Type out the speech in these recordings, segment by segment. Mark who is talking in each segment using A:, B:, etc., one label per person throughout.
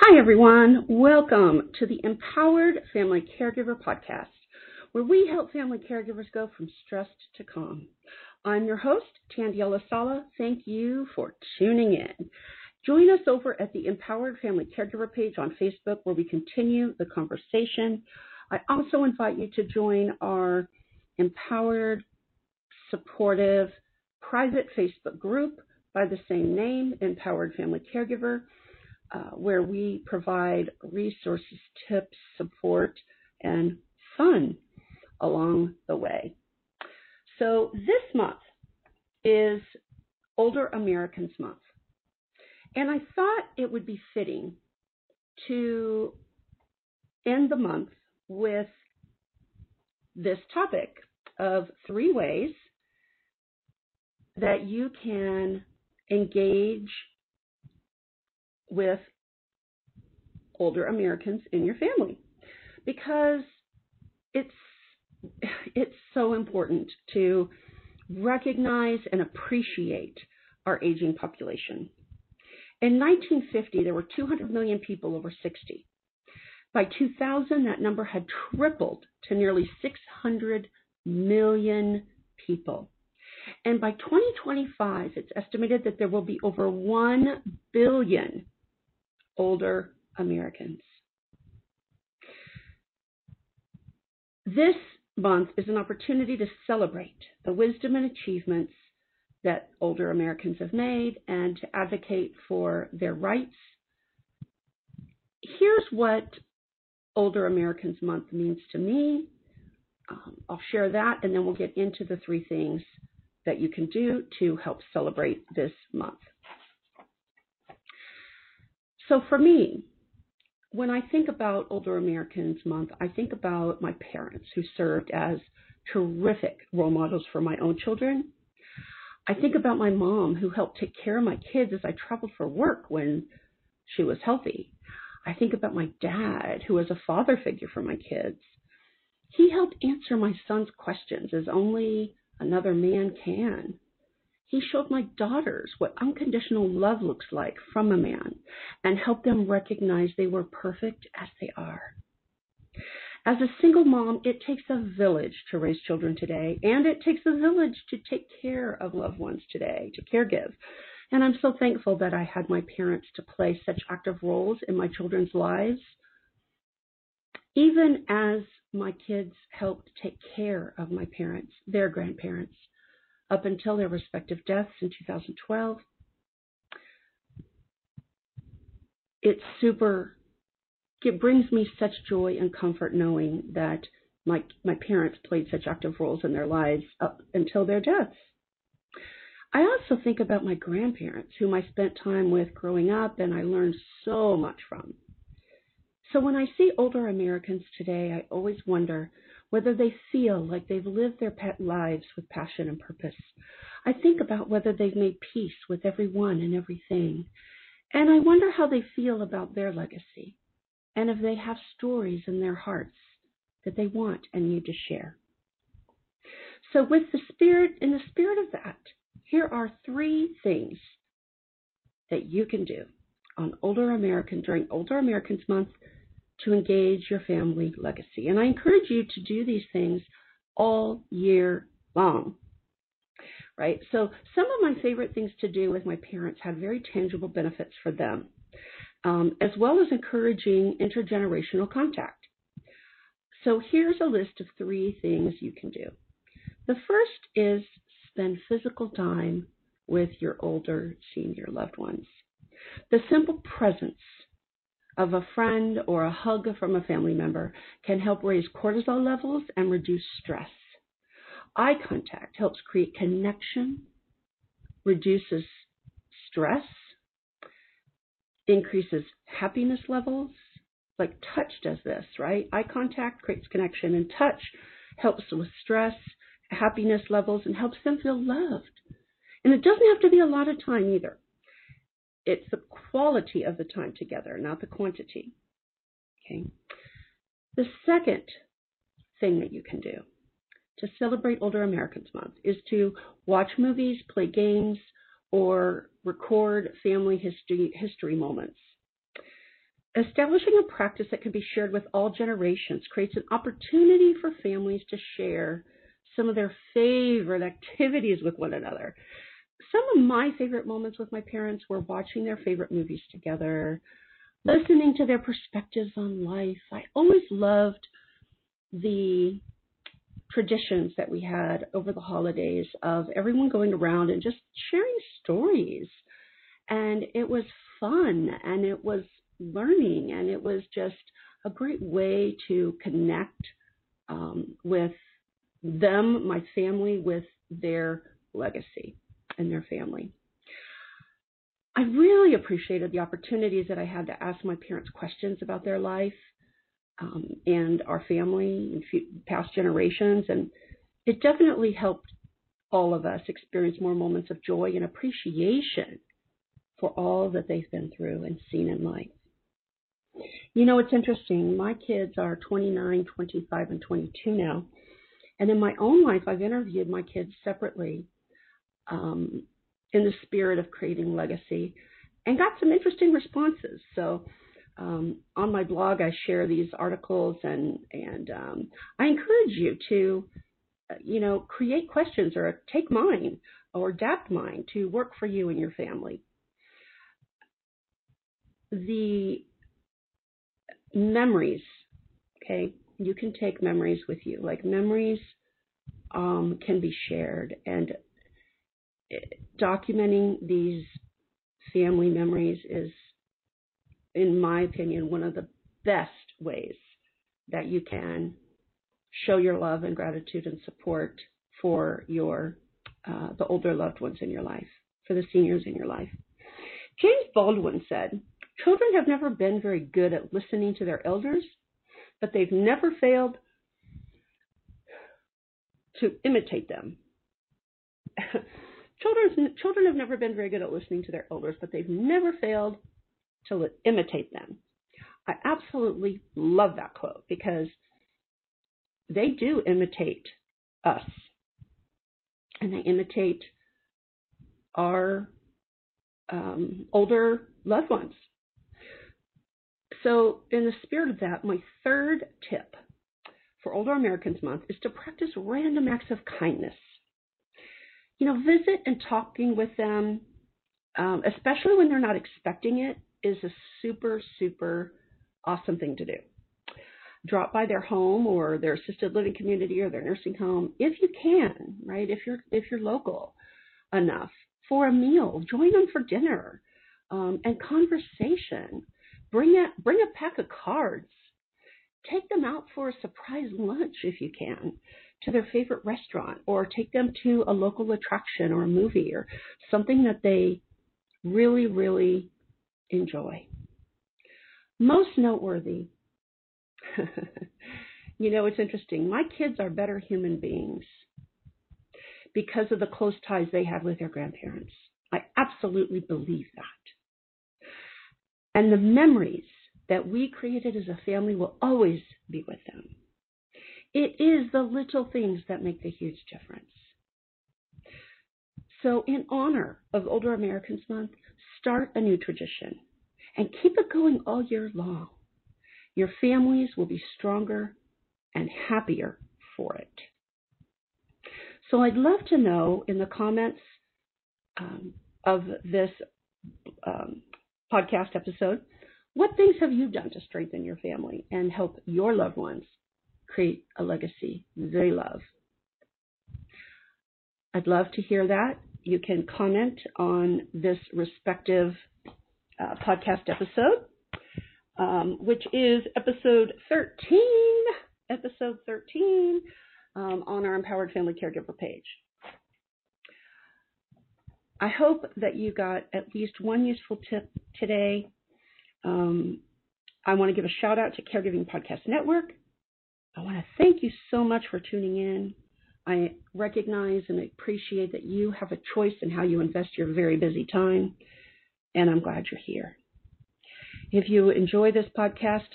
A: Hi, everyone. Welcome to the Empowered Family Caregiver Podcast, where we help family caregivers go from stressed to calm. I'm your host, Tandiela Sala. Thank you for tuning in. Join us over at the Empowered Family Caregiver page on Facebook, where we continue the conversation. I also invite you to join our Empowered, supportive, private Facebook group by the same name, Empowered Family Caregiver uh, where we provide resources, tips, support, and fun along the way. So this month is Older Americans Month. And I thought it would be fitting to end the month with this topic of three ways that you can engage with older Americans in your family because it's it's so important to recognize and appreciate our aging population. In 1950, there were 200 million people over 60. By 2000, that number had tripled to nearly 600 million people. And by 2025, it's estimated that there will be over 1 billion older Americans. This month is an opportunity to celebrate the wisdom and achievements that older Americans have made and to advocate for their rights. Here's what Older Americans Month means to me. Um, I'll share that and then we'll get into the three things that you can do to help celebrate this month. So for me, when I think about Older Americans Month, I think about my parents who served as terrific role models for my own children. I think about my mom who helped take care of my kids as I traveled for work when she was healthy. I think about my dad who was a father figure for my kids. He helped answer my son's questions as only another man can. He showed my daughters what unconditional love looks like from a man and helped them recognize they were perfect as they are. As a single mom, it takes a village to raise children today, and it takes a village to take care of loved ones today, to caregive. And I'm so thankful that I had my parents to play such active roles in my children's lives. Even as my kids helped take care of my parents, their grandparents, up until their respective deaths in 2012. It's super, it brings me such joy and comfort knowing that my, my parents played such active roles in their lives up until their deaths. I also think about my grandparents, whom I spent time with growing up and I learned so much from. So when I see older Americans today, I always wonder whether they feel like they've lived their pet lives with passion and purpose. I think about whether they've made peace with everyone and everything. And I wonder how they feel about their legacy and if they have stories in their hearts that they want and need to share. So with the spirit, in the spirit of that, here are three things that you can do on Older American during Older Americans Month to engage your family legacy. And I encourage you to do these things all year long. Right? So, some of my favorite things to do with my parents had very tangible benefits for them, um, as well as encouraging intergenerational contact. So, here's a list of three things you can do. The first is spend physical time with your older senior loved ones. The simple presence of a friend or a hug from a family member can help raise cortisol levels and reduce stress. Eye contact helps create connection, reduces stress, increases happiness levels. Like touch does this, right? Eye contact creates connection, and touch helps with stress, happiness levels, and helps them feel loved. And it doesn't have to be a lot of time either. It's the quality of the time together, not the quantity. Okay. The second thing that you can do to celebrate Older Americans Month is to watch movies, play games, or record family history history moments. Establishing a practice that can be shared with all generations creates an opportunity for families to share some of their favorite activities with one another. Some of my favorite moments with my parents were watching their favorite movies together, listening to their perspectives on life. I always loved the traditions that we had over the holidays of everyone going around and just sharing stories. And it was fun and it was learning and it was just a great way to connect um, with them, my family, with their legacy and their family. I really appreciated the opportunities that I had to ask my parents questions about their life um, and our family and past generations. And it definitely helped all of us experience more moments of joy and appreciation for all that they've been through and seen in life. You know, it's interesting. My kids are 29, 25, and 22 now. And in my own life, I've interviewed my kids separately um, in the spirit of creating legacy and got some interesting responses. So um, on my blog, I share these articles and, and um, I encourage you to, uh, you know, create questions or take mine or adapt mine to work for you and your family. The memories, okay, you can take memories with you. Like memories um, can be shared, and documenting these family memories is, in my opinion, one of the best ways that you can show your love and gratitude and support for your uh, the older loved ones in your life, for the seniors in your life. James Baldwin said, Children have never been very good at listening to their elders, but they've never failed to imitate them. children, children have never been very good at listening to their elders, but they've never failed to imitate them. I absolutely love that quote because they do imitate us and they imitate our um, older loved ones. So, in the spirit of that, my third tip for Older Americans Month is to practice random acts of kindness. You know, visit and talking with them, um, especially when they're not expecting it, is a super, super awesome thing to do. Drop by their home or their assisted living community or their nursing home if you can, right? If you're if you're local enough for a meal, join them for dinner um, and conversation. Bring a bring a pack of cards. Take them out for a surprise lunch if you can to their favorite restaurant or take them to a local attraction or a movie or something that they really, really enjoy. Most noteworthy, you know, it's interesting. My kids are better human beings because of the close ties they have with their grandparents. I absolutely believe that. And the memories that we created as a family will always be with them. It is the little things that make the huge difference. So, in honor of Older Americans Month, start a new tradition and keep it going all year long. Your families will be stronger and happier for it. So, I'd love to know in the comments um, of this um, podcast episode what things have you done to strengthen your family and help your loved ones create a legacy they love? I'd love to hear that. You can comment on this respective uh, podcast episode, um, which is episode 13, episode 13 um, on our Empowered Family Caregiver page. I hope that you got at least one useful tip today. Um, I want to give a shout out to Caregiving Podcast Network. I want to thank you so much for tuning in. I recognize and appreciate that you have a choice in how you invest your very busy time, and I'm glad you're here. If you enjoy this podcast,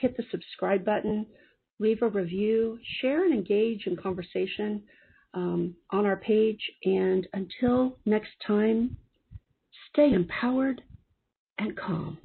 A: hit the subscribe button, leave a review, share and engage in conversation um, on our page. And until next time, stay empowered and calm.